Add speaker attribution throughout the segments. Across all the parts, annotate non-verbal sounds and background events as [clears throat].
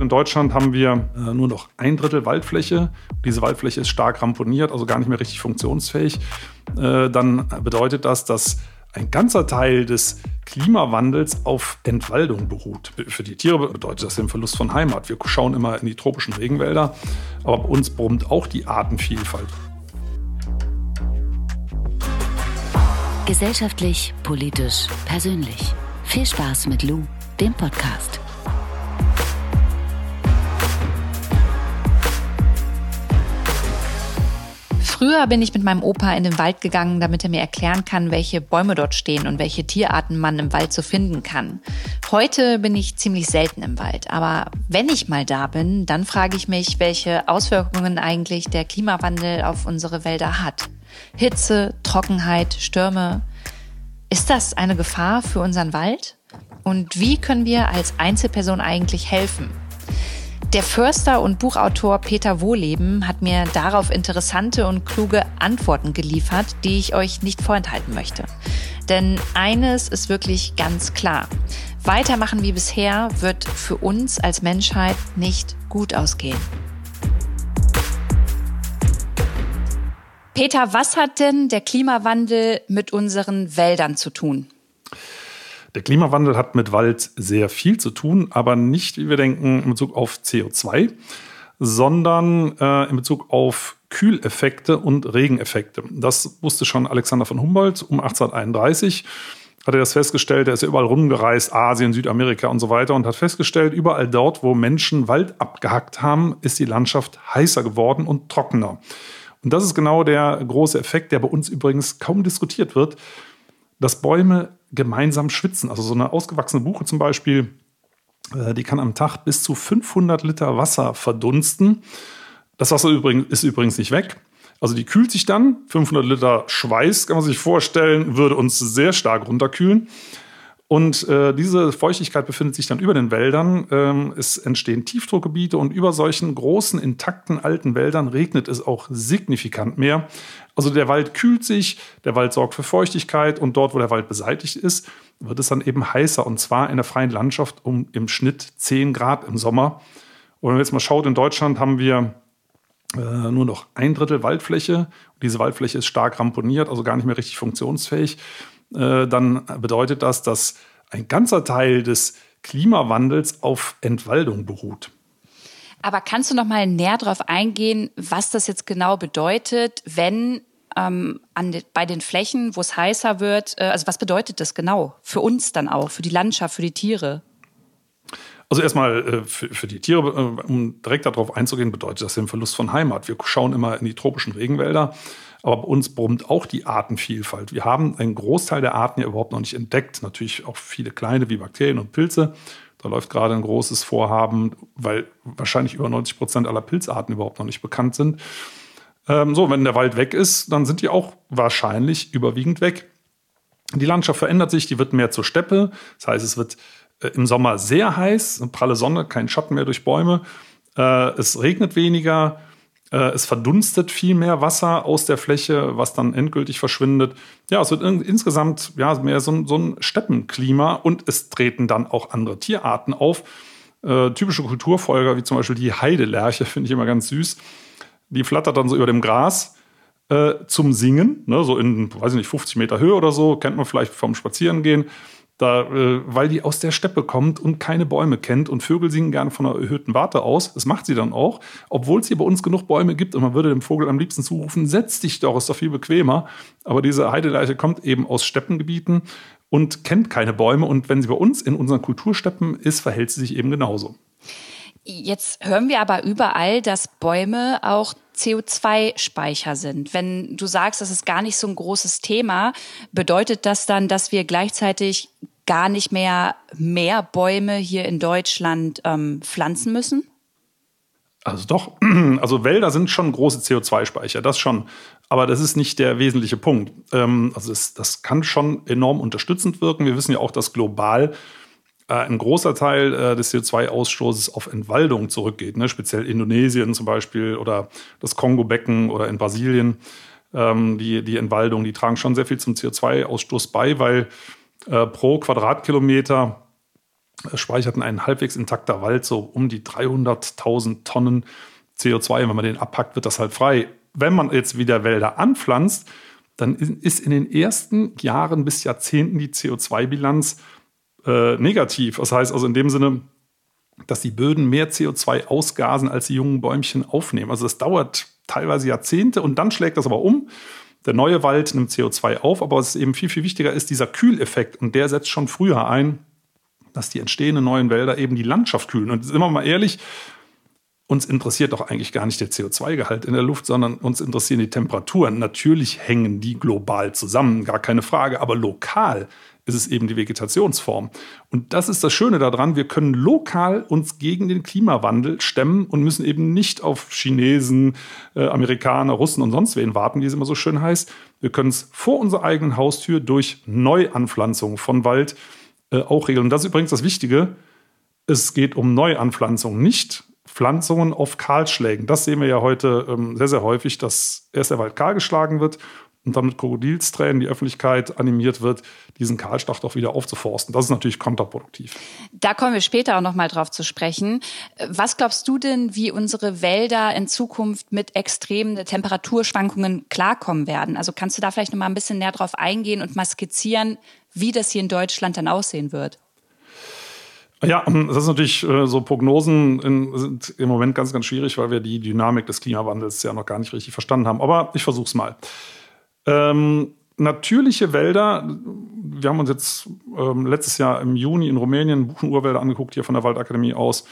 Speaker 1: In Deutschland haben wir äh, nur noch ein Drittel Waldfläche. Diese Waldfläche ist stark ramponiert, also gar nicht mehr richtig funktionsfähig. Äh, dann bedeutet das, dass ein ganzer Teil des Klimawandels auf Entwaldung beruht. Für die Tiere bedeutet das den Verlust von Heimat. Wir schauen immer in die tropischen Regenwälder, aber bei uns brummt auch die Artenvielfalt.
Speaker 2: Gesellschaftlich, politisch, persönlich. Viel Spaß mit Lou, dem Podcast.
Speaker 3: Früher bin ich mit meinem Opa in den Wald gegangen, damit er mir erklären kann, welche Bäume dort stehen und welche Tierarten man im Wald so finden kann. Heute bin ich ziemlich selten im Wald, aber wenn ich mal da bin, dann frage ich mich, welche Auswirkungen eigentlich der Klimawandel auf unsere Wälder hat. Hitze, Trockenheit, Stürme. Ist das eine Gefahr für unseren Wald? Und wie können wir als Einzelperson eigentlich helfen? Der Förster und Buchautor Peter Wohleben hat mir darauf interessante und kluge Antworten geliefert, die ich euch nicht vorenthalten möchte. Denn eines ist wirklich ganz klar. Weitermachen wie bisher wird für uns als Menschheit nicht gut ausgehen. Peter, was hat denn der Klimawandel mit unseren Wäldern zu tun?
Speaker 1: Der Klimawandel hat mit Wald sehr viel zu tun, aber nicht, wie wir denken, in Bezug auf CO2, sondern äh, in Bezug auf Kühleffekte und Regeneffekte. Das wusste schon Alexander von Humboldt um 1831 hat er das festgestellt, er ist ja überall rumgereist, Asien, Südamerika und so weiter und hat festgestellt, überall dort, wo Menschen Wald abgehackt haben, ist die Landschaft heißer geworden und trockener. Und das ist genau der große Effekt, der bei uns übrigens kaum diskutiert wird, dass Bäume gemeinsam schwitzen. Also so eine ausgewachsene Buche zum Beispiel, äh, die kann am Tag bis zu 500 Liter Wasser verdunsten. Das Wasser ist übrigens nicht weg. Also die kühlt sich dann. 500 Liter Schweiß, kann man sich vorstellen, würde uns sehr stark runterkühlen. Und äh, diese Feuchtigkeit befindet sich dann über den Wäldern. Ähm, es entstehen Tiefdruckgebiete und über solchen großen, intakten alten Wäldern regnet es auch signifikant mehr. Also der Wald kühlt sich, der Wald sorgt für Feuchtigkeit und dort, wo der Wald beseitigt ist, wird es dann eben heißer und zwar in der freien Landschaft um im Schnitt 10 Grad im Sommer. Und wenn man jetzt mal schaut, in Deutschland haben wir äh, nur noch ein Drittel Waldfläche. Diese Waldfläche ist stark ramponiert, also gar nicht mehr richtig funktionsfähig. Äh, dann bedeutet das, dass ein ganzer Teil des Klimawandels auf Entwaldung beruht.
Speaker 3: Aber kannst du noch mal näher darauf eingehen, was das jetzt genau bedeutet, wenn ähm, de, bei den Flächen, wo es heißer wird, äh, also was bedeutet das genau für uns dann auch, für die Landschaft, für die Tiere?
Speaker 1: Also erstmal äh, für, für, die Tiere, äh, um direkt darauf einzugehen, bedeutet das den Verlust von Heimat. Wir schauen immer in die tropischen Regenwälder aber bei uns brummt auch die Artenvielfalt. Wir haben einen Großteil der Arten ja überhaupt noch nicht entdeckt. Natürlich auch viele kleine wie Bakterien und Pilze. Da läuft gerade ein großes Vorhaben, weil wahrscheinlich über 90 Prozent aller Pilzarten überhaupt noch nicht bekannt sind. Ähm, so, wenn der Wald weg ist, dann sind die auch wahrscheinlich überwiegend weg. Die Landschaft verändert sich, die wird mehr zur Steppe. Das heißt, es wird im Sommer sehr heiß, pralle Sonne, kein Schatten mehr durch Bäume. Äh, es regnet weniger. Äh, es verdunstet viel mehr Wasser aus der Fläche, was dann endgültig verschwindet. Ja, es wird insgesamt ja, mehr so ein, so ein Steppenklima und es treten dann auch andere Tierarten auf. Äh, typische Kulturfolger, wie zum Beispiel die Heidelerche, [laughs] finde ich immer ganz süß. Die flattert dann so über dem Gras äh, zum Singen, ne, so in, weiß ich nicht, 50 Meter Höhe oder so, kennt man vielleicht vom Spazierengehen. Da, äh, weil die aus der Steppe kommt und keine Bäume kennt und Vögel singen gerne von einer erhöhten Warte aus. Das macht sie dann auch, obwohl es hier bei uns genug Bäume gibt und man würde dem Vogel am liebsten zurufen, setz dich doch, ist doch viel bequemer. Aber diese Heideleiche kommt eben aus Steppengebieten und kennt keine Bäume und wenn sie bei uns in unseren Kultursteppen ist, verhält sie sich eben genauso.
Speaker 3: Jetzt hören wir aber überall, dass Bäume auch CO2-Speicher sind. Wenn du sagst, das ist gar nicht so ein großes Thema, bedeutet das dann, dass wir gleichzeitig gar nicht mehr mehr Bäume hier in Deutschland ähm, pflanzen müssen?
Speaker 1: Also doch, [clears throat] also Wälder sind schon große CO2-Speicher, das schon. Aber das ist nicht der wesentliche Punkt. Ähm, also das, das kann schon enorm unterstützend wirken. Wir wissen ja auch, dass global äh, ein großer Teil äh, des CO2-Ausstoßes auf Entwaldung zurückgeht, ne? speziell Indonesien zum Beispiel oder das Kongo-Becken oder in Brasilien. Ähm, die, die Entwaldung, die tragen schon sehr viel zum CO2-Ausstoß bei, weil äh, pro Quadratkilometer speicherten ein halbwegs intakter Wald so um die 300.000 Tonnen CO2. Und wenn man den abpackt, wird das halt frei. Wenn man jetzt wieder Wälder anpflanzt, dann ist in den ersten Jahren bis Jahrzehnten die CO2-Bilanz äh, negativ. Das heißt also in dem Sinne, dass die Böden mehr CO2 ausgasen, als die jungen Bäumchen aufnehmen. Also das dauert teilweise Jahrzehnte und dann schlägt das aber um. Der neue Wald nimmt CO2 auf, aber was eben viel, viel wichtiger ist, dieser Kühleffekt und der setzt schon früher ein, dass die entstehenden neuen Wälder eben die Landschaft kühlen. Und sind wir mal ehrlich, uns interessiert doch eigentlich gar nicht der CO2-Gehalt in der Luft, sondern uns interessieren die Temperaturen. Natürlich hängen die global zusammen, gar keine Frage, aber lokal ist es eben die Vegetationsform. Und das ist das Schöne daran, wir können lokal uns gegen den Klimawandel stemmen und müssen eben nicht auf Chinesen, äh, Amerikaner, Russen und sonst wen warten, wie es immer so schön heißt. Wir können es vor unserer eigenen Haustür durch Neuanpflanzung von Wald äh, auch regeln. Und das ist übrigens das Wichtige. Es geht um Neuanpflanzung, nicht Pflanzungen auf Kahlschlägen. Das sehen wir ja heute ähm, sehr, sehr häufig, dass erst der Wald kahlgeschlagen wird und dann mit Krokodilstränen die Öffentlichkeit animiert wird, diesen Kahlschlag doch wieder aufzuforsten. Das ist natürlich kontraproduktiv.
Speaker 3: Da kommen wir später auch noch mal drauf zu sprechen. Was glaubst du denn, wie unsere Wälder in Zukunft mit extremen Temperaturschwankungen klarkommen werden? Also kannst du da vielleicht noch mal ein bisschen näher drauf eingehen und mal skizzieren, wie das hier in Deutschland dann aussehen wird?
Speaker 1: Ja, das ist natürlich äh, so Prognosen in, sind im Moment ganz, ganz schwierig, weil wir die Dynamik des Klimawandels ja noch gar nicht richtig verstanden haben. Aber ich versuche es mal. Ähm, natürliche Wälder, wir haben uns jetzt ähm, letztes Jahr im Juni in Rumänien Buchenurwälder angeguckt, hier von der Waldakademie aus,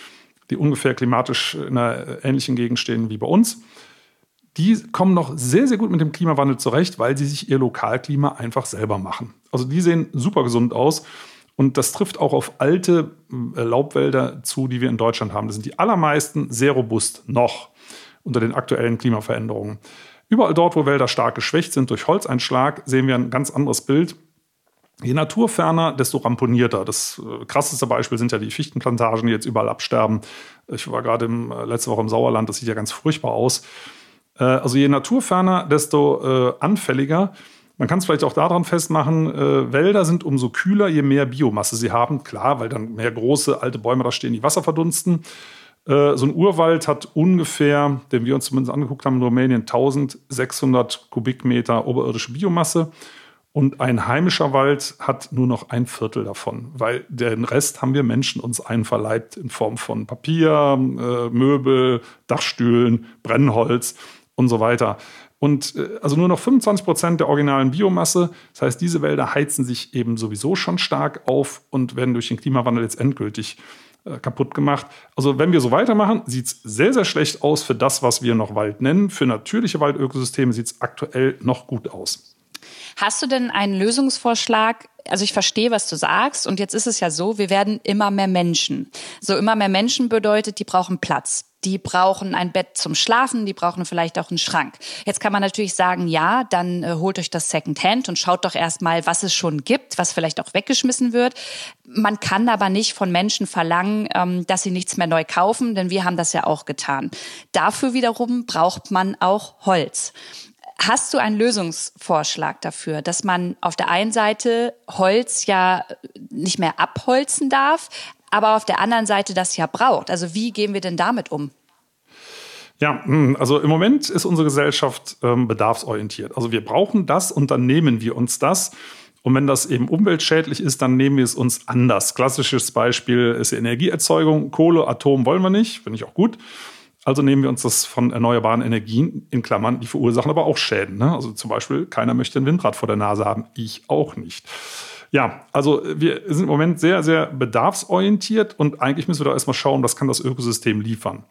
Speaker 1: die ungefähr klimatisch in einer ähnlichen Gegend stehen wie bei uns. Die kommen noch sehr, sehr gut mit dem Klimawandel zurecht, weil sie sich ihr Lokalklima einfach selber machen. Also die sehen super gesund aus. Und das trifft auch auf alte äh, Laubwälder zu, die wir in Deutschland haben. Das sind die allermeisten sehr robust noch unter den aktuellen Klimaveränderungen. Überall dort, wo Wälder stark geschwächt sind durch Holzeinschlag, sehen wir ein ganz anderes Bild. Je naturferner, desto ramponierter. Das äh, krasseste Beispiel sind ja die Fichtenplantagen, die jetzt überall absterben. Ich war gerade im, äh, letzte Woche im Sauerland, das sieht ja ganz furchtbar aus. Äh, also je naturferner, desto anfälliger. Man kann es vielleicht auch daran festmachen, äh, Wälder sind umso kühler, je mehr Biomasse sie haben. Klar, weil dann mehr große alte Bäume da stehen, die Wasser verdunsten. Äh, so ein Urwald hat ungefähr, den wir uns zumindest angeguckt haben in Rumänien, 1600 Kubikmeter oberirdische Biomasse. Und ein heimischer Wald hat nur noch ein Viertel davon, weil den Rest haben wir Menschen uns einverleibt in Form von Papier, äh, Möbel, Dachstühlen, Brennholz und so weiter. Und äh, also nur noch 25 Prozent der originalen Biomasse. Das heißt, diese Wälder heizen sich eben sowieso schon stark auf und werden durch den Klimawandel jetzt endgültig äh, kaputt gemacht. Also wenn wir so weitermachen, sieht es sehr, sehr schlecht aus für das, was wir noch Wald nennen. Für natürliche Waldökosysteme sieht es aktuell noch gut aus.
Speaker 3: Hast du denn einen Lösungsvorschlag? Also ich verstehe, was du sagst. Und jetzt ist es ja so, wir werden immer mehr Menschen. So immer mehr Menschen bedeutet, die brauchen Platz. Die brauchen ein Bett zum Schlafen, die brauchen vielleicht auch einen Schrank. Jetzt kann man natürlich sagen, ja, dann äh, holt euch das Secondhand und schaut doch erstmal, was es schon gibt, was vielleicht auch weggeschmissen wird. Man kann aber nicht von Menschen verlangen, ähm, dass sie nichts mehr neu kaufen, denn wir haben das ja auch getan. Dafür wiederum braucht man auch Holz. Hast du einen Lösungsvorschlag dafür, dass man auf der einen Seite Holz ja nicht mehr abholzen darf, aber auf der anderen Seite das ja braucht? Also wie gehen wir denn damit um?
Speaker 1: Ja, hm, also im Moment ist unsere Gesellschaft ähm, bedarfsorientiert. Also wir brauchen das und dann nehmen wir uns das. Und wenn das eben umweltschädlich ist, dann nehmen wir es uns anders. Klassisches Beispiel ist Energieerzeugung. Kohle, Atom wollen wir nicht, finde ich auch gut. Also nehmen wir uns das von erneuerbaren Energien in Klammern, die verursachen aber auch Schäden. Ne? Also zum Beispiel, keiner möchte ein Windrad vor der Nase haben, ich auch nicht. Ja, also wir sind im Moment sehr, sehr bedarfsorientiert und eigentlich müssen wir da erstmal schauen, was kann das Ökosystem liefern.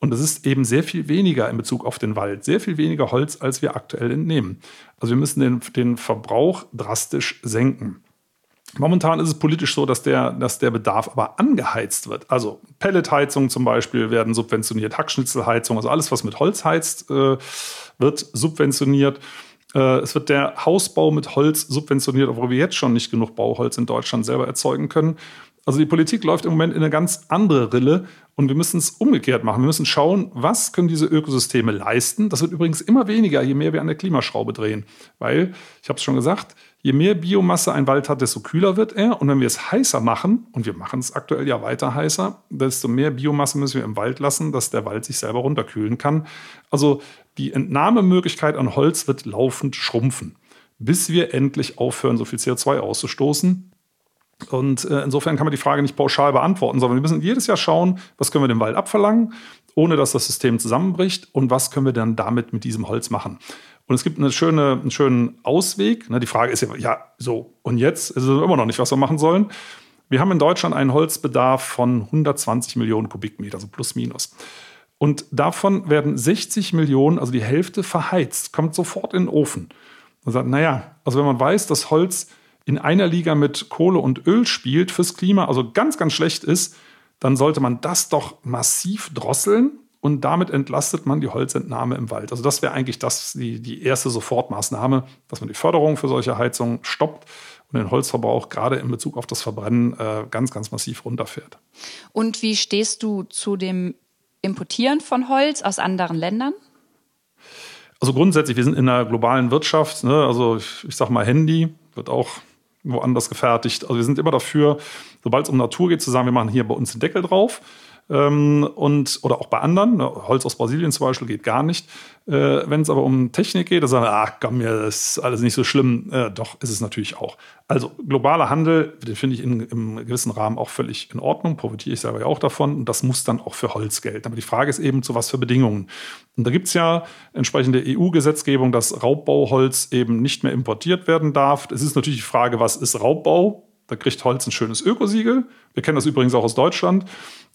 Speaker 1: Und es ist eben sehr viel weniger in Bezug auf den Wald, sehr viel weniger Holz, als wir aktuell entnehmen. Also wir müssen den, den Verbrauch drastisch senken. Momentan ist es politisch so, dass der, dass der Bedarf aber angeheizt wird. Also Pelletheizungen zum Beispiel werden subventioniert, Hackschnitzelheizung, also alles, was mit Holz heizt, äh, wird subventioniert. Äh, es wird der Hausbau mit Holz subventioniert, obwohl wir jetzt schon nicht genug Bauholz in Deutschland selber erzeugen können. Also die Politik läuft im Moment in eine ganz andere Rille und wir müssen es umgekehrt machen. Wir müssen schauen, was können diese Ökosysteme leisten. Das wird übrigens immer weniger, je mehr wir an der Klimaschraube drehen. Weil, ich habe es schon gesagt, je mehr Biomasse ein Wald hat, desto kühler wird er. Und wenn wir es heißer machen, und wir machen es aktuell ja weiter heißer, desto mehr Biomasse müssen wir im Wald lassen, dass der Wald sich selber runterkühlen kann. Also die Entnahmemöglichkeit an Holz wird laufend schrumpfen, bis wir endlich aufhören, so viel CO2 auszustoßen. Und äh, insofern kann man die Frage nicht pauschal beantworten, sondern wir müssen jedes Jahr schauen, was können wir dem Wald abverlangen, ohne dass das System zusammenbricht und was können wir dann damit mit diesem Holz machen. Und es gibt eine schöne, einen schönen Ausweg. Ne, die Frage ist ja, ja, so, und jetzt? ist es immer noch nicht, was wir machen sollen. Wir haben in Deutschland einen Holzbedarf von 120 Millionen Kubikmeter, also plus minus. Und davon werden 60 Millionen, also die Hälfte, verheizt, kommt sofort in den Ofen. Man sagt, naja, also wenn man weiß, dass Holz in einer Liga mit Kohle und Öl spielt fürs Klima, also ganz, ganz schlecht ist, dann sollte man das doch massiv drosseln und damit entlastet man die Holzentnahme im Wald. Also das wäre eigentlich das, die, die erste Sofortmaßnahme, dass man die Förderung für solche Heizungen stoppt und den Holzverbrauch gerade in Bezug auf das Verbrennen äh, ganz, ganz massiv runterfährt.
Speaker 3: Und wie stehst du zu dem Importieren von Holz aus anderen Ländern?
Speaker 1: Also grundsätzlich, wir sind in einer globalen Wirtschaft. Ne? Also ich, ich sage mal, Handy wird auch woanders gefertigt. Also wir sind immer dafür, sobald es um Natur geht, zu sagen, wir machen hier bei uns den Deckel drauf. Ähm, und, oder auch bei anderen, ne, Holz aus Brasilien zum Beispiel geht gar nicht. Äh, Wenn es aber um Technik geht, dann sagen wir, ach komm, mir ist alles nicht so schlimm. Äh, doch, ist es natürlich auch. Also globaler Handel, den finde ich in, im gewissen Rahmen auch völlig in Ordnung, profitiere ich selber ja auch davon und das muss dann auch für Holz gelten. Aber die Frage ist eben, zu was für Bedingungen. Und da gibt es ja entsprechende EU-Gesetzgebung, dass Raubbauholz eben nicht mehr importiert werden darf. Es ist natürlich die Frage, was ist Raubbau? Da kriegt Holz ein schönes Ökosiegel. Wir kennen das übrigens auch aus Deutschland.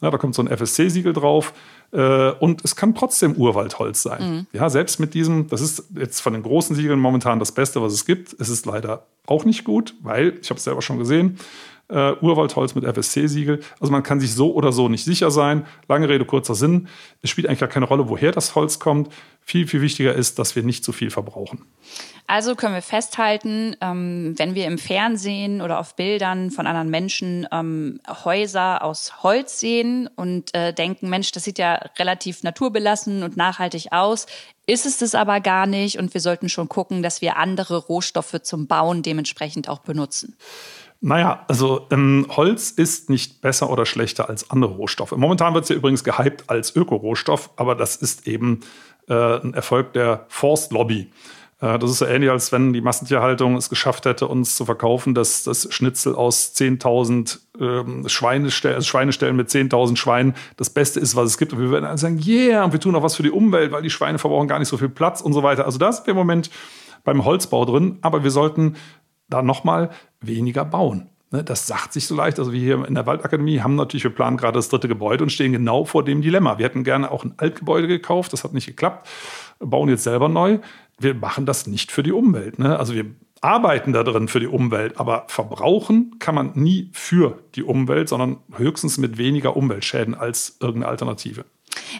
Speaker 1: Ja, da kommt so ein FSC-Siegel drauf. Äh, und es kann trotzdem Urwaldholz sein. Mhm. Ja, selbst mit diesem, das ist jetzt von den großen Siegeln momentan das Beste, was es gibt. Es ist leider auch nicht gut, weil, ich habe es selber schon gesehen, äh, Urwaldholz mit FSC-Siegel. Also man kann sich so oder so nicht sicher sein. Lange Rede, kurzer Sinn. Es spielt eigentlich gar keine Rolle, woher das Holz kommt. Viel, viel wichtiger ist, dass wir nicht zu viel verbrauchen.
Speaker 3: Also können wir festhalten, ähm, wenn wir im Fernsehen oder auf Bildern von anderen Menschen ähm, Häuser aus Holz sehen und äh, denken, Mensch, das sieht ja relativ naturbelassen und nachhaltig aus, ist es das aber gar nicht und wir sollten schon gucken, dass wir andere Rohstoffe zum Bauen dementsprechend auch benutzen.
Speaker 1: Naja, also ähm, Holz ist nicht besser oder schlechter als andere Rohstoffe. Momentan wird es ja übrigens gehypt als Ökorohstoff, aber das ist eben äh, ein Erfolg der Forstlobby. Äh, das ist so ähnlich, als wenn die Massentierhaltung es geschafft hätte, uns zu verkaufen, dass das Schnitzel aus 10.000 ähm, Schweinestellen, also Schweinestellen mit 10.000 Schweinen das Beste ist, was es gibt. Und wir werden dann sagen, yeah, und wir tun auch was für die Umwelt, weil die Schweine verbrauchen gar nicht so viel Platz und so weiter. Also da sind wir im Moment beim Holzbau drin, aber wir sollten da nochmal weniger bauen. Ne, das sagt sich so leicht. Also wir hier in der Waldakademie haben natürlich, wir planen gerade das dritte Gebäude und stehen genau vor dem Dilemma. Wir hätten gerne auch ein Altgebäude gekauft, das hat nicht geklappt, bauen jetzt selber neu. Wir machen das nicht für die Umwelt. Ne? Also wir arbeiten da drin für die Umwelt, aber verbrauchen kann man nie für die Umwelt, sondern höchstens mit weniger Umweltschäden als irgendeine Alternative.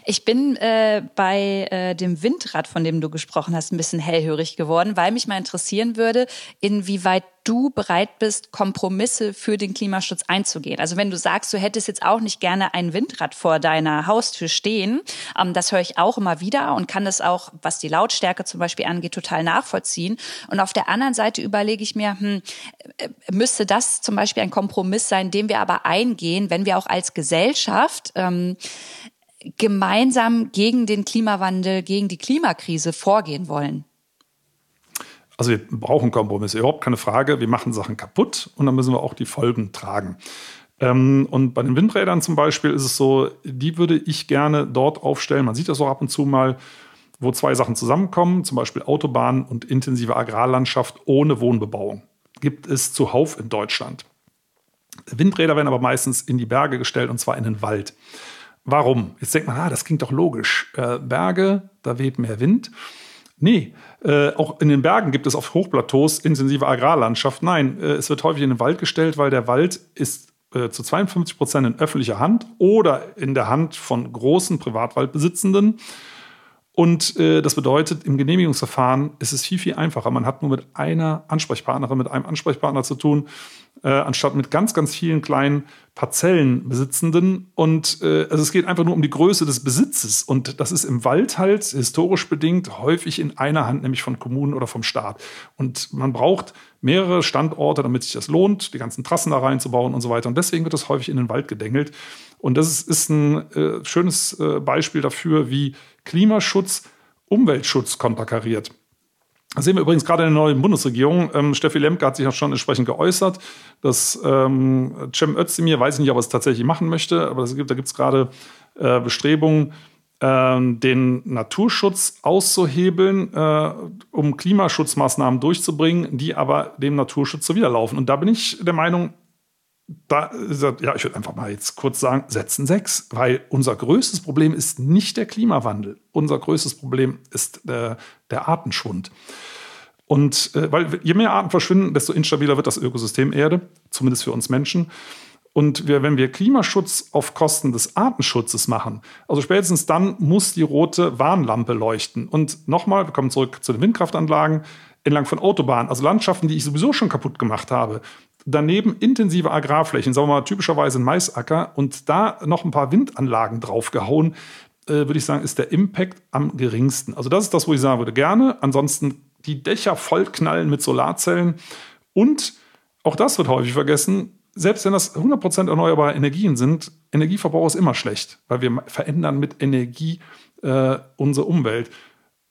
Speaker 3: Ich bin äh, bei äh, dem Windrad, von dem du gesprochen hast, ein bisschen hellhörig geworden, weil mich mal interessieren würde, inwieweit du bereit bist, Kompromisse für den Klimaschutz einzugehen. Also wenn du sagst, du hättest jetzt auch nicht gerne ein Windrad vor deiner Haustür stehen, ähm, das höre ich auch immer wieder und kann das auch, was die Lautstärke zum Beispiel angeht, total nachvollziehen. Und auf der anderen Seite überlege ich mir, hm, äh, müsste das zum Beispiel ein Kompromiss sein, den wir aber eingehen, wenn wir auch als Gesellschaft ähm, gemeinsam gegen den Klimawandel, gegen die Klimakrise vorgehen wollen?
Speaker 1: Also wir brauchen Kompromisse, überhaupt keine Frage. Wir machen Sachen kaputt und dann müssen wir auch die Folgen tragen. Ähm, und bei den Windrädern zum Beispiel ist es so, die würde ich gerne dort aufstellen. Man sieht das auch ab und zu mal, wo zwei Sachen zusammenkommen, zum Beispiel Autobahnen und intensive Agrarlandschaft ohne Wohnbebauung. Gibt es zuhauf in Deutschland. Windräder werden aber meistens in die Berge gestellt und zwar in den Wald. Warum? Jetzt denkt man, ah, das klingt doch logisch. Äh, Berge, da weht mehr Wind. Nee, äh, auch in den Bergen gibt es auf Hochplateaus intensive Agrarlandschaft. Nein, äh, es wird häufig in den Wald gestellt, weil der Wald ist äh, zu 52 Prozent in öffentlicher Hand oder in der Hand von großen Privatwaldbesitzenden. Und äh, das bedeutet, im Genehmigungsverfahren ist es viel, viel einfacher. Man hat nur mit einer Ansprechpartnerin, mit einem Ansprechpartner zu tun, äh, anstatt mit ganz, ganz vielen kleinen Parzellenbesitzenden. Und äh, also es geht einfach nur um die Größe des Besitzes. Und das ist im Wald halt historisch bedingt häufig in einer Hand, nämlich von Kommunen oder vom Staat. Und man braucht mehrere Standorte, damit sich das lohnt, die ganzen Trassen da reinzubauen und so weiter. Und deswegen wird das häufig in den Wald gedengelt. Und das ist, ist ein äh, schönes äh, Beispiel dafür, wie Klimaschutz Umweltschutz konterkariert. Das sehen wir übrigens gerade in der neuen Bundesregierung. Ähm, Steffi Lemke hat sich auch schon entsprechend geäußert, dass ähm, Cem Özdemir, weiß ich nicht, ob er es tatsächlich machen möchte, aber gibt, da gibt es gerade äh, Bestrebungen, äh, den Naturschutz auszuhebeln, äh, um Klimaschutzmaßnahmen durchzubringen, die aber dem Naturschutz zuwiderlaufen. Und da bin ich der Meinung, da, ja, ich würde einfach mal jetzt kurz sagen, setzen sechs, weil unser größtes Problem ist nicht der Klimawandel. Unser größtes Problem ist äh, der Artenschwund. Und äh, weil je mehr Arten verschwinden, desto instabiler wird das Ökosystem Erde, zumindest für uns Menschen. Und wir, wenn wir Klimaschutz auf Kosten des Artenschutzes machen, also spätestens dann muss die rote Warnlampe leuchten. Und nochmal, wir kommen zurück zu den Windkraftanlagen entlang von Autobahnen, also Landschaften, die ich sowieso schon kaputt gemacht habe, daneben intensive Agrarflächen, sagen wir mal typischerweise ein Maisacker und da noch ein paar Windanlagen draufgehauen, äh, würde ich sagen, ist der Impact am geringsten. Also das ist das, wo ich sagen würde, gerne. Ansonsten die Dächer vollknallen mit Solarzellen und auch das wird häufig vergessen. Selbst wenn das 100% erneuerbare Energien sind, Energieverbrauch ist immer schlecht, weil wir verändern mit Energie äh, unsere Umwelt.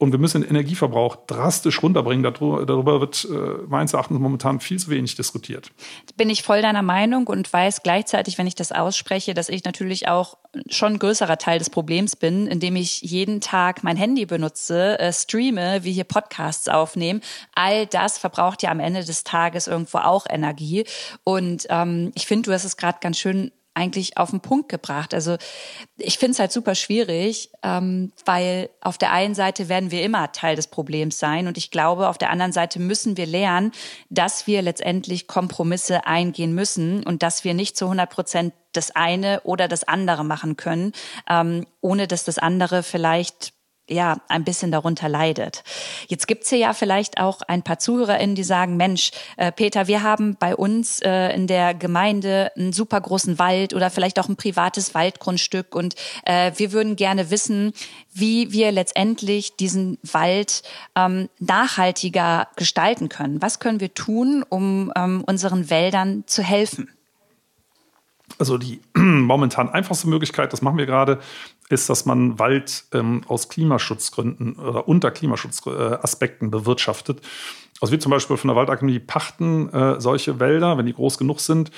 Speaker 1: Und wir müssen den Energieverbrauch drastisch runterbringen. Darüber, wird äh, meines Erachtens momentan viel zu wenig diskutiert.
Speaker 3: Bin ich voll deiner Meinung und weiß gleichzeitig, wenn ich das ausspreche, dass ich natürlich auch schon ein größerer Teil des Problems bin, indem ich jeden Tag mein Handy benutze, äh, streame, wie hier Podcasts aufnehmen. All das verbraucht ja am Ende des Tages irgendwo auch Energie. Und ähm, ich finde, du hast es gerade ganz schön eigentlich auf den Punkt gebracht. Also ich finde es halt super schwierig, ähm, weil auf der einen Seite werden wir immer Teil des Problems sein und ich glaube, auf der anderen Seite müssen wir lernen, dass wir letztendlich Kompromisse eingehen müssen und dass wir nicht zu 100 Prozent das eine oder das andere machen können, ähm, ohne dass das andere vielleicht ja, ein bisschen darunter leidet. Jetzt gibt's hier ja vielleicht auch ein paar ZuhörerInnen, die sagen, Mensch, äh, Peter, wir haben bei uns äh, in der Gemeinde einen super großen Wald oder vielleicht auch ein privates Waldgrundstück und äh, wir würden gerne wissen, wie wir letztendlich diesen Wald ähm, nachhaltiger gestalten können. Was können wir tun, um ähm, unseren Wäldern zu helfen?
Speaker 1: Also die [clears throat] momentan einfachste Möglichkeit, das machen wir gerade, ist, dass man Wald ähm, aus Klimaschutzgründen oder unter Klimaschutzaspekten bewirtschaftet. Also wir zum Beispiel von der Waldakademie pachten äh, solche Wälder, wenn die groß genug sind,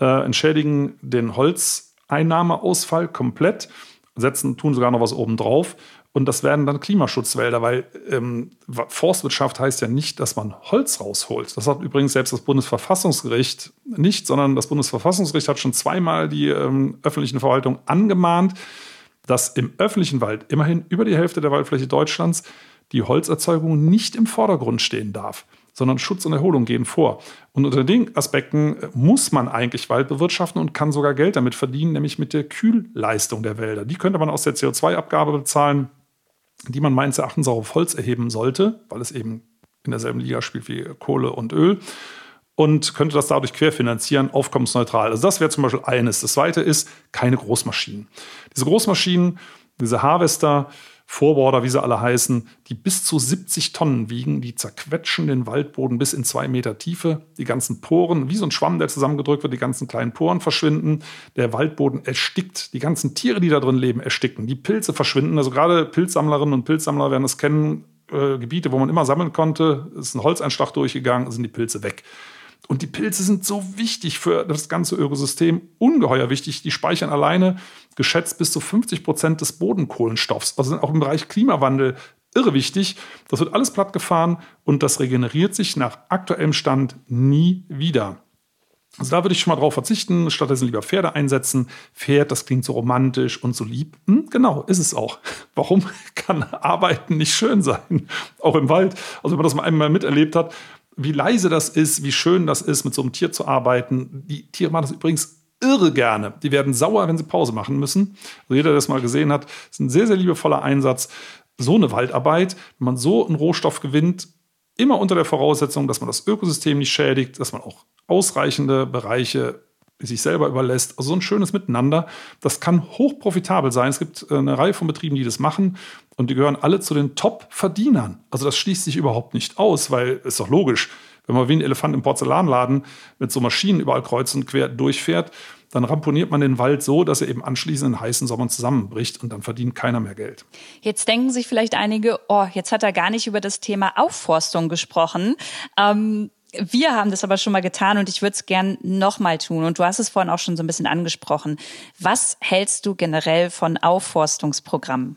Speaker 1: äh, entschädigen den Holzeinnahmeausfall komplett, setzen, tun sogar noch was obendrauf. Und das werden dann Klimaschutzwälder, weil ähm, Forstwirtschaft heißt ja nicht, dass man Holz rausholt. Das hat übrigens selbst das Bundesverfassungsgericht nicht, sondern das Bundesverfassungsgericht hat schon zweimal die ähm, öffentlichen Verwaltung angemahnt, dass im öffentlichen Wald immerhin über die Hälfte der Waldfläche Deutschlands die Holzerzeugung nicht im Vordergrund stehen darf, sondern Schutz und Erholung gehen vor. Und unter den Aspekten muss man eigentlich Wald bewirtschaften und kann sogar Geld damit verdienen, nämlich mit der Kühlleistung der Wälder. Die könnte man aus der CO2-Abgabe bezahlen, die man meines Erachtens auch auf Holz erheben sollte, weil es eben in derselben Liga spielt wie Kohle und Öl und könnte das dadurch querfinanzieren, aufkommensneutral. Also das wäre zum Beispiel eines. Das zweite ist keine Großmaschinen. Diese Großmaschinen, diese Harvester, Vorborder, wie sie alle heißen, die bis zu 70 Tonnen wiegen, die zerquetschen den Waldboden bis in zwei Meter Tiefe. Die ganzen Poren, wie so ein Schwamm, der zusammengedrückt wird, die ganzen kleinen Poren verschwinden. Der Waldboden erstickt. Die ganzen Tiere, die da drin leben, ersticken. Die Pilze verschwinden. Also gerade Pilzsammlerinnen und Pilzsammler werden das kennen. Äh, Gebiete, wo man immer sammeln konnte, ist ein Holzeinschlag durchgegangen, sind die Pilze weg. Und die Pilze sind so wichtig für das ganze Ökosystem, ungeheuer wichtig. Die speichern alleine geschätzt bis zu 50 Prozent des Bodenkohlenstoffs. Also sind auch im Bereich Klimawandel irre wichtig. Das wird alles plattgefahren und das regeneriert sich nach aktuellem Stand nie wieder. Also da würde ich schon mal drauf verzichten, stattdessen lieber Pferde einsetzen. Pferd, das klingt so romantisch und so lieb. Hm, genau, ist es auch. [laughs] Warum kann Arbeiten nicht schön sein? Auch im Wald. Also wenn man das mal einmal miterlebt hat, wie leise das ist, wie schön das ist, mit so einem Tier zu arbeiten. Die Tiere machen das übrigens irre gerne. Die werden sauer, wenn sie Pause machen müssen. Also jeder, der das mal gesehen hat, ist ein sehr, sehr liebevoller Einsatz. so eine Waldarbeit, wenn man so einen Rohstoff gewinnt, immer unter der Voraussetzung, dass man das Ökosystem nicht schädigt, dass man auch ausreichende Bereiche sich selber überlässt. Also so ein schönes Miteinander. Das kann hochprofitabel sein. Es gibt äh, eine Reihe von Betrieben, die das machen und die gehören alle zu den Top-Verdienern. Also das schließt sich überhaupt nicht aus, weil ist doch logisch, wenn man wie ein Elefant im Porzellanladen mit so Maschinen überall kreuz und quer durchfährt, dann ramponiert man den Wald so, dass er eben anschließend in heißen Sommern zusammenbricht und dann verdient keiner mehr Geld.
Speaker 3: Jetzt denken sich vielleicht einige, oh, jetzt hat er gar nicht über das Thema Aufforstung gesprochen. Ähm wir haben das aber schon mal getan und ich würde es gern nochmal tun. Und du hast es vorhin auch schon so ein bisschen angesprochen. Was hältst du generell von Aufforstungsprogrammen?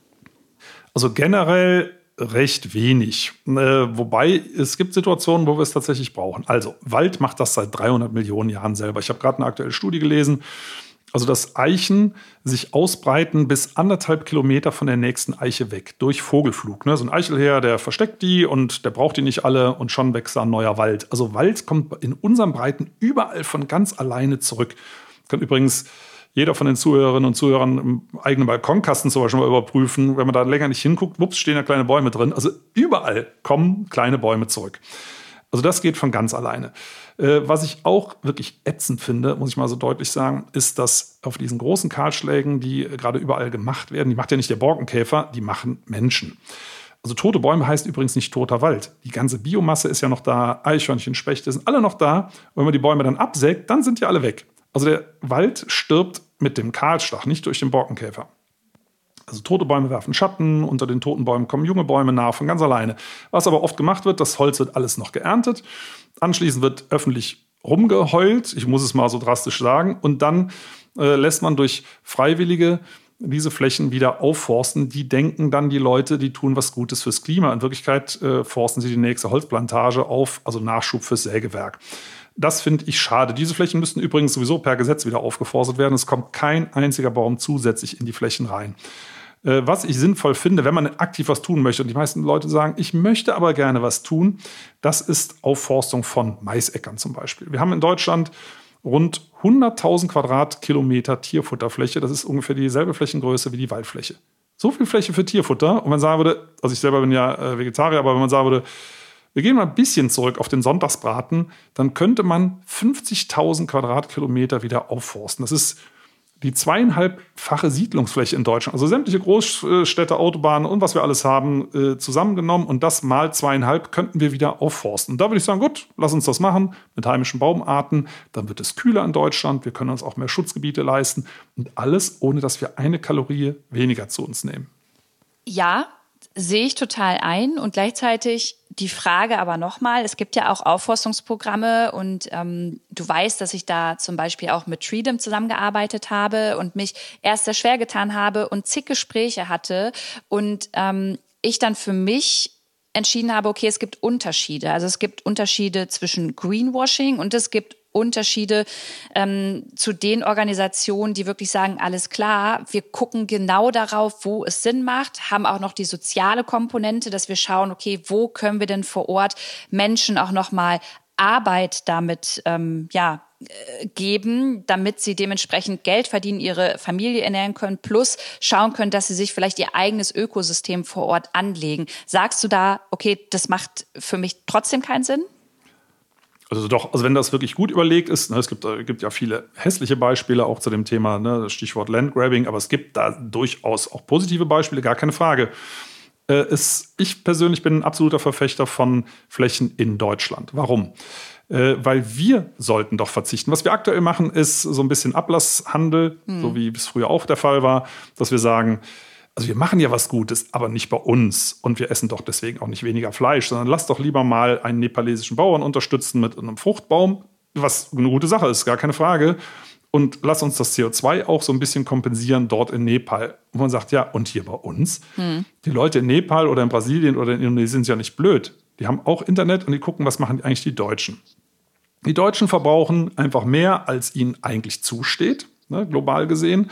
Speaker 1: Also generell recht wenig. Äh, wobei es gibt Situationen, wo wir es tatsächlich brauchen. Also Wald macht das seit 300 Millionen Jahren selber. Ich habe gerade eine aktuelle Studie gelesen. Also dass Eichen sich ausbreiten bis anderthalb Kilometer von der nächsten Eiche weg durch Vogelflug. Ne? So ein Eichelherr, der versteckt die und der braucht die nicht alle und schon wächst da ein neuer Wald. Also Wald kommt in unseren Breiten überall von ganz alleine zurück. Kann übrigens jeder von den Zuhörerinnen und Zuhörern im eigenen Balkonkasten zum Beispiel mal überprüfen. Wenn man da länger nicht hinguckt, wups, stehen da kleine Bäume drin. Also überall kommen kleine Bäume zurück. Also das geht von ganz alleine. Äh, was ich auch wirklich ätzend finde, muss ich mal so deutlich sagen, ist, dass auf diesen großen Kahlschlägen, die gerade überall gemacht werden, die macht ja nicht der Borkenkäfer, die machen Menschen. Also tote Bäume heißt übrigens nicht toter Wald. Die ganze Biomasse ist ja noch da, Eichhörnchen, Spechte sind alle noch da. Und wenn man die Bäume dann absägt, dann sind die alle weg. Also der Wald stirbt mit dem Kahlschlag, nicht durch den Borkenkäfer. Also tote Bäume werfen Schatten, unter den toten Bäumen kommen junge Bäume nach von ganz alleine. Was aber oft gemacht wird, das Holz wird alles noch geerntet. Anschließend wird öffentlich rumgeheult, ich muss es mal so drastisch sagen, und dann äh, lässt man durch Freiwillige diese Flächen wieder aufforsten. Die denken dann, die Leute, die tun was Gutes fürs Klima. In Wirklichkeit äh, forsten sie die nächste Holzplantage auf, also Nachschub fürs Sägewerk. Das finde ich schade. Diese Flächen müssten übrigens sowieso per Gesetz wieder aufgeforstet werden. Es kommt kein einziger Baum zusätzlich in die Flächen rein. Äh, was ich sinnvoll finde, wenn man aktiv was tun möchte, und die meisten Leute sagen, ich möchte aber gerne was tun, das ist Aufforstung von Maisäckern zum Beispiel. Wir haben in Deutschland rund 100.000 Quadratkilometer Tierfutterfläche. Das ist ungefähr dieselbe Flächengröße wie die Waldfläche. So viel Fläche für Tierfutter. Und man sagen würde, also ich selber bin ja äh, Vegetarier, aber wenn man sagen würde, wir gehen mal ein bisschen zurück auf den Sonntagsbraten, dann könnte man 50.000 Quadratkilometer wieder aufforsten. Das ist die zweieinhalbfache Siedlungsfläche in Deutschland, also sämtliche Großstädte, Autobahnen und was wir alles haben, äh, zusammengenommen und das mal zweieinhalb könnten wir wieder aufforsten. Da würde ich sagen, gut, lass uns das machen mit heimischen Baumarten, dann wird es kühler in Deutschland, wir können uns auch mehr Schutzgebiete leisten und alles, ohne dass wir eine Kalorie weniger zu uns nehmen.
Speaker 3: Ja, sehe ich total ein und gleichzeitig die Frage aber nochmal, es gibt ja auch Aufforstungsprogramme und ähm, du weißt, dass ich da zum Beispiel auch mit Freedom zusammengearbeitet habe und mich erst sehr schwer getan habe und zig Gespräche hatte und ähm, ich dann für mich entschieden habe, okay, es gibt Unterschiede. Also es gibt Unterschiede zwischen Greenwashing und es gibt Unterschiede ähm, zu den Organisationen, die wirklich sagen, alles klar, wir gucken genau darauf, wo es Sinn macht, haben auch noch die soziale Komponente, dass wir schauen, okay, wo können wir denn vor Ort Menschen auch nochmal Arbeit damit ähm, ja, äh, geben, damit sie dementsprechend Geld verdienen, ihre Familie ernähren können, plus schauen können, dass sie sich vielleicht ihr eigenes Ökosystem vor Ort anlegen. Sagst du da, okay, das macht für mich trotzdem keinen Sinn?
Speaker 1: Also doch, also wenn das wirklich gut überlegt ist, ne, es gibt, äh, gibt ja viele hässliche Beispiele auch zu dem Thema, ne, Stichwort Landgrabbing, aber es gibt da durchaus auch positive Beispiele, gar keine Frage. Äh, es, ich persönlich bin ein absoluter Verfechter von Flächen in Deutschland. Warum? Äh, weil wir sollten doch verzichten. Was wir aktuell machen, ist so ein bisschen Ablasshandel, hm. so wie es früher auch der Fall war, dass wir sagen, also wir machen ja was Gutes, aber nicht bei uns. Und wir essen doch deswegen auch nicht weniger Fleisch, sondern lass doch lieber mal einen nepalesischen Bauern unterstützen mit einem Fruchtbaum, was eine gute Sache ist, gar keine Frage. Und lass uns das CO2 auch so ein bisschen kompensieren dort in Nepal. Und man sagt, ja, und hier bei uns? Hm. Die Leute in Nepal oder in Brasilien oder in Indonesien sind ja nicht blöd. Die haben auch Internet und die gucken, was machen eigentlich die Deutschen. Die Deutschen verbrauchen einfach mehr, als ihnen eigentlich zusteht, ne, global gesehen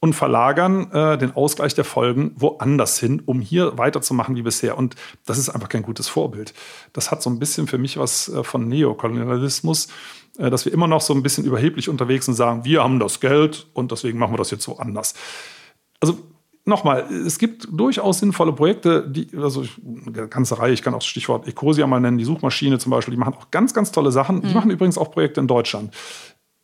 Speaker 1: und verlagern äh, den Ausgleich der Folgen woanders hin, um hier weiterzumachen wie bisher. Und das ist einfach kein gutes Vorbild. Das hat so ein bisschen für mich was äh, von Neokolonialismus, äh, dass wir immer noch so ein bisschen überheblich unterwegs sind und sagen, wir haben das Geld und deswegen machen wir das jetzt so anders. Also nochmal, es gibt durchaus sinnvolle Projekte, die, also eine ganze Reihe, ich kann auch das Stichwort Ecosia mal nennen, die Suchmaschine zum Beispiel, die machen auch ganz, ganz tolle Sachen. Die mhm. machen übrigens auch Projekte in Deutschland.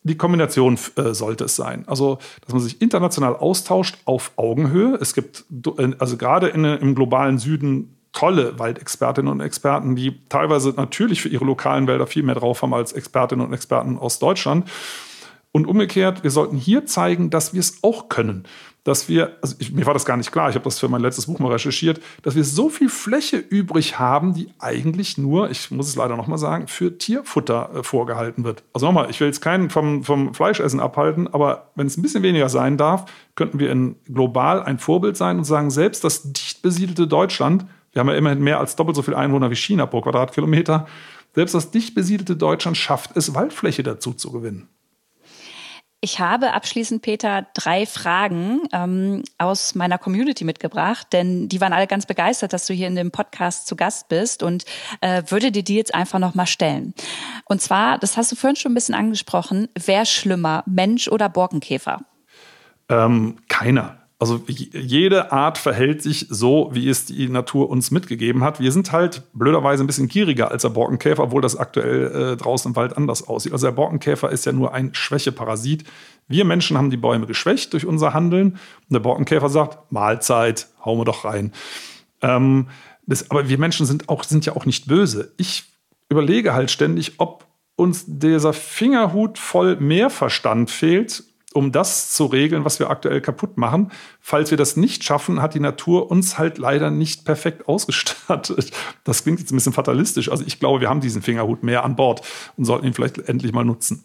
Speaker 1: Die Kombination äh, sollte es sein. Also, dass man sich international austauscht auf Augenhöhe. Es gibt, äh, also gerade im globalen Süden, tolle Waldexpertinnen und Experten, die teilweise natürlich für ihre lokalen Wälder viel mehr drauf haben als Expertinnen und Experten aus Deutschland. Und umgekehrt, wir sollten hier zeigen, dass wir es auch können dass wir, also ich, mir war das gar nicht klar, ich habe das für mein letztes Buch mal recherchiert, dass wir so viel Fläche übrig haben, die eigentlich nur, ich muss es leider nochmal sagen, für Tierfutter äh, vorgehalten wird. Also nochmal, ich will jetzt keinen vom, vom Fleischessen abhalten, aber wenn es ein bisschen weniger sein darf, könnten wir in global ein Vorbild sein und sagen, selbst das dicht besiedelte Deutschland, wir haben ja immerhin mehr als doppelt so viele Einwohner wie China pro Quadratkilometer, selbst das dicht besiedelte Deutschland schafft es, Waldfläche dazu zu gewinnen.
Speaker 3: Ich habe abschließend, Peter, drei Fragen ähm, aus meiner Community mitgebracht, denn die waren alle ganz begeistert, dass du hier in dem Podcast zu Gast bist und äh, würde dir die jetzt einfach nochmal stellen. Und zwar, das hast du vorhin schon ein bisschen angesprochen, wer schlimmer, Mensch oder Borkenkäfer?
Speaker 1: Ähm, keiner. Also jede Art verhält sich so, wie es die Natur uns mitgegeben hat. Wir sind halt blöderweise ein bisschen gieriger als der Borkenkäfer, obwohl das aktuell äh, draußen im Wald anders aussieht. Also der Borkenkäfer ist ja nur ein Schwächeparasit. Wir Menschen haben die Bäume geschwächt durch unser Handeln. Und der Borkenkäfer sagt, Mahlzeit, hauen wir doch rein. Ähm, das, aber wir Menschen sind, auch, sind ja auch nicht böse. Ich überlege halt ständig, ob uns dieser Fingerhut voll mehr Verstand fehlt um das zu regeln, was wir aktuell kaputt machen. Falls wir das nicht schaffen, hat die Natur uns halt leider nicht perfekt ausgestattet. Das klingt jetzt ein bisschen fatalistisch. Also ich glaube, wir haben diesen Fingerhut mehr an Bord und sollten ihn vielleicht endlich mal nutzen.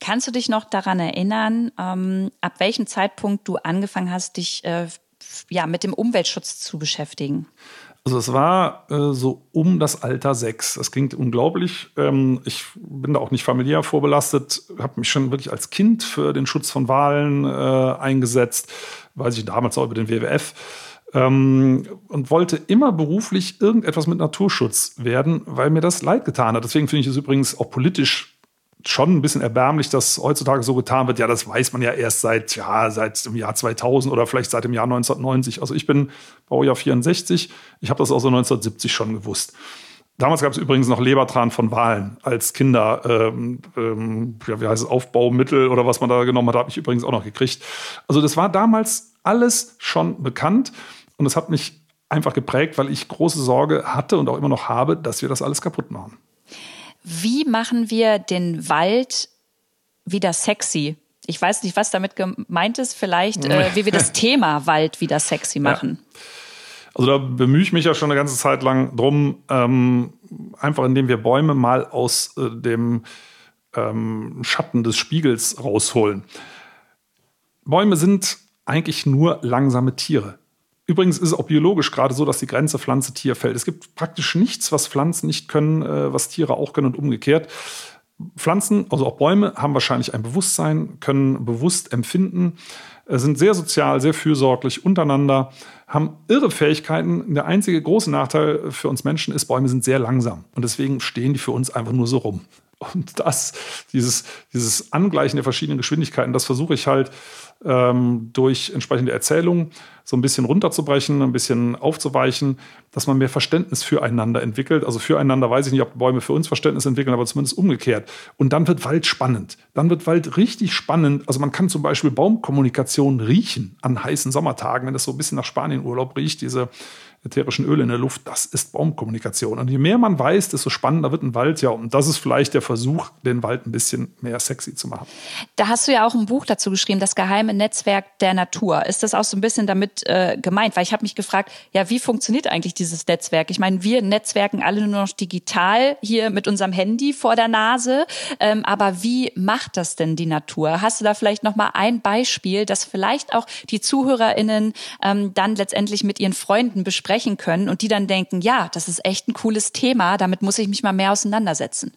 Speaker 3: Kannst du dich noch daran erinnern, ähm, ab welchem Zeitpunkt du angefangen hast, dich äh, ja, mit dem Umweltschutz zu beschäftigen?
Speaker 1: Also es war äh, so um das Alter sechs. Das klingt unglaublich. Ähm, ich bin da auch nicht familiär vorbelastet, habe mich schon wirklich als Kind für den Schutz von Wahlen äh, eingesetzt, weiß ich damals auch über den WWF. Ähm, und wollte immer beruflich irgendetwas mit Naturschutz werden, weil mir das leid getan hat. Deswegen finde ich es übrigens auch politisch schon ein bisschen erbärmlich, dass heutzutage so getan wird, ja, das weiß man ja erst seit, ja, seit dem Jahr 2000 oder vielleicht seit dem Jahr 1990. Also ich bin Baujahr 64, ich habe das auch so 1970 schon gewusst. Damals gab es übrigens noch Lebertran von Wahlen als Kinder, ähm, ähm, ja, wie heißt es, Aufbaumittel oder was man da genommen hat, habe ich übrigens auch noch gekriegt. Also das war damals alles schon bekannt und es hat mich einfach geprägt, weil ich große Sorge hatte und auch immer noch habe, dass wir das alles kaputt machen.
Speaker 3: Wie machen wir den Wald wieder sexy? Ich weiß nicht, was damit gemeint ist. Vielleicht, äh, wie wir das [laughs] Thema Wald wieder sexy machen. Ja.
Speaker 1: Also da bemühe ich mich ja schon eine ganze Zeit lang drum, ähm, einfach indem wir Bäume mal aus äh, dem ähm, Schatten des Spiegels rausholen. Bäume sind eigentlich nur langsame Tiere. Übrigens ist es auch biologisch gerade so, dass die Grenze Pflanze-Tier fällt. Es gibt praktisch nichts, was Pflanzen nicht können, äh, was Tiere auch können und umgekehrt. Pflanzen, also auch Bäume, haben wahrscheinlich ein Bewusstsein, können bewusst empfinden, äh, sind sehr sozial, sehr fürsorglich untereinander, haben irre Fähigkeiten. Der einzige große Nachteil für uns Menschen ist, Bäume sind sehr langsam. Und deswegen stehen die für uns einfach nur so rum. Und das, dieses, dieses Angleichen der verschiedenen Geschwindigkeiten, das versuche ich halt ähm, durch entsprechende Erzählungen so ein bisschen runterzubrechen, ein bisschen aufzuweichen, dass man mehr Verständnis füreinander entwickelt. Also füreinander weiß ich nicht, ob Bäume für uns Verständnis entwickeln, aber zumindest umgekehrt. Und dann wird Wald spannend. Dann wird Wald richtig spannend. Also man kann zum Beispiel Baumkommunikation riechen an heißen Sommertagen, wenn es so ein bisschen nach Spanienurlaub riecht, diese ätherischen Öle in der Luft, das ist Baumkommunikation. Und je mehr man weiß, desto spannender wird ein Wald. Ja, und das ist vielleicht der Versuch, den Wald ein bisschen mehr sexy zu machen.
Speaker 3: Da hast du ja auch ein Buch dazu geschrieben, das geheime Netzwerk der Natur. Ist das auch so ein bisschen damit äh, gemeint? Weil ich habe mich gefragt, ja, wie funktioniert eigentlich dieses Netzwerk? Ich meine, wir netzwerken alle nur noch digital hier mit unserem Handy vor der Nase. Ähm, aber wie macht das denn die Natur? Hast du da vielleicht noch mal ein Beispiel, das vielleicht auch die ZuhörerInnen ähm, dann letztendlich mit ihren Freunden besprechen? Besprechen können und die dann denken, ja, das ist echt ein cooles Thema, damit muss ich mich mal mehr auseinandersetzen?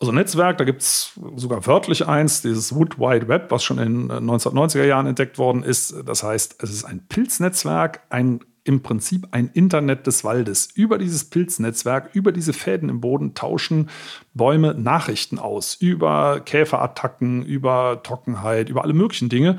Speaker 1: Also Netzwerk, da gibt es sogar wörtlich eins, dieses Wood Wide Web, was schon in 1990er Jahren entdeckt worden ist. Das heißt, es ist ein Pilznetzwerk, ein im Prinzip ein Internet des Waldes. Über dieses Pilznetzwerk, über diese Fäden im Boden tauschen Bäume Nachrichten aus. Über Käferattacken, über Trockenheit, über alle möglichen Dinge.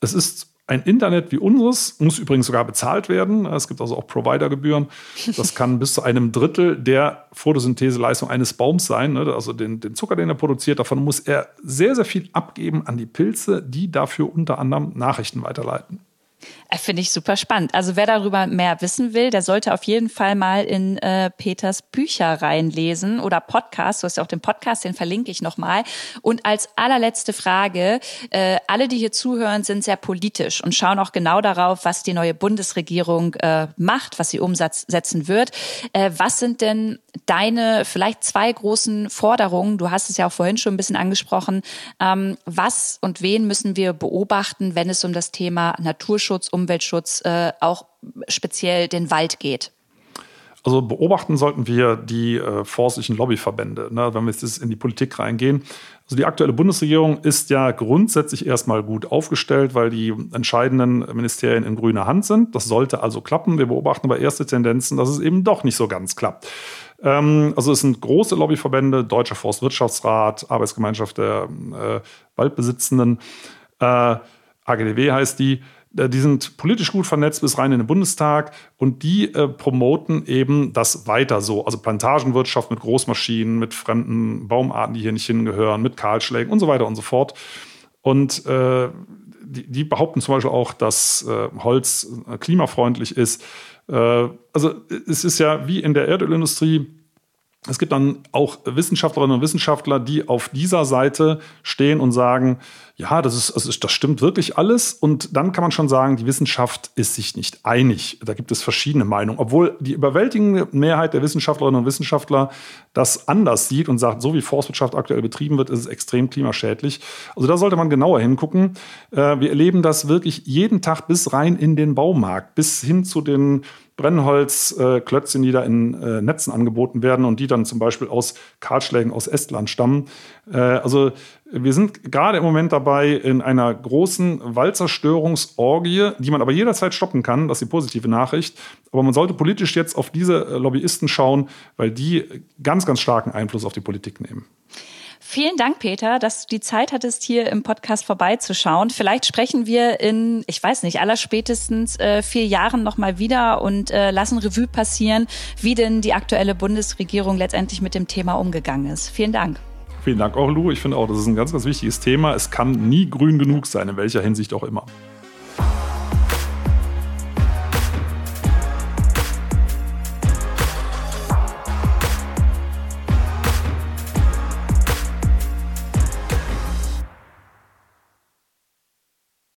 Speaker 1: Es ist ein Internet wie unseres muss übrigens sogar bezahlt werden. Es gibt also auch Providergebühren. Das kann bis zu einem Drittel der Photosyntheseleistung eines Baums sein. Ne? Also den, den Zucker, den er produziert, davon muss er sehr, sehr viel abgeben an die Pilze, die dafür unter anderem Nachrichten weiterleiten.
Speaker 3: Äh, finde ich super spannend. Also wer darüber mehr wissen will, der sollte auf jeden Fall mal in äh, Peters Bücher reinlesen oder Podcast. Du hast ja auch den Podcast, den verlinke ich nochmal. Und als allerletzte Frage, äh, alle, die hier zuhören, sind sehr politisch und schauen auch genau darauf, was die neue Bundesregierung äh, macht, was sie umsetzen wird. Äh, was sind denn deine vielleicht zwei großen Forderungen? Du hast es ja auch vorhin schon ein bisschen angesprochen. Ähm, was und wen müssen wir beobachten, wenn es um das Thema Naturschutz, Umweltschutz, äh, auch speziell den Wald geht?
Speaker 1: Also beobachten sollten wir die äh, forstlichen Lobbyverbände, ne, wenn wir jetzt in die Politik reingehen. Also die aktuelle Bundesregierung ist ja grundsätzlich erstmal gut aufgestellt, weil die entscheidenden Ministerien in grüner Hand sind. Das sollte also klappen. Wir beobachten aber erste Tendenzen, dass es eben doch nicht so ganz klappt. Ähm, also es sind große Lobbyverbände, Deutscher Forstwirtschaftsrat, Arbeitsgemeinschaft der äh, Waldbesitzenden, äh, AGDW heißt die. Äh, die sind politisch gut vernetzt bis rein in den Bundestag und die äh, promoten eben das weiter so. Also Plantagenwirtschaft mit Großmaschinen, mit fremden Baumarten, die hier nicht hingehören, mit Kahlschlägen und so weiter und so fort. Und äh, die, die, behaupten zum Beispiel auch, dass äh, Holz äh, klimafreundlich ist. Äh, also es ist ja wie in der Erdölindustrie, es gibt dann auch Wissenschaftlerinnen und Wissenschaftler, die auf dieser Seite stehen und sagen, ja, das, ist, also das stimmt wirklich alles. Und dann kann man schon sagen, die Wissenschaft ist sich nicht einig. Da gibt es verschiedene Meinungen. Obwohl die überwältigende Mehrheit der Wissenschaftlerinnen und Wissenschaftler das anders sieht und sagt, so wie Forstwirtschaft aktuell betrieben wird, ist es extrem klimaschädlich. Also da sollte man genauer hingucken. Äh, wir erleben das wirklich jeden Tag bis rein in den Baumarkt, bis hin zu den Brennholzklötzchen, die da in äh, Netzen angeboten werden und die dann zum Beispiel aus Kahlschlägen aus Estland stammen. Äh, also wir sind gerade im Moment dabei in einer großen Waldzerstörungsorgie, die man aber jederzeit stoppen kann. Das ist die positive Nachricht. Aber man sollte politisch jetzt auf diese Lobbyisten schauen, weil die ganz, ganz starken Einfluss auf die Politik nehmen.
Speaker 3: Vielen Dank, Peter, dass du die Zeit hattest, hier im Podcast vorbeizuschauen. Vielleicht sprechen wir in, ich weiß nicht, aller spätestens äh, vier Jahren nochmal wieder und äh, lassen Revue passieren, wie denn die aktuelle Bundesregierung letztendlich mit dem Thema umgegangen ist. Vielen Dank.
Speaker 1: Vielen Dank auch, Lou. Ich finde auch, das ist ein ganz, ganz wichtiges Thema. Es kann nie grün genug sein, in welcher Hinsicht auch immer.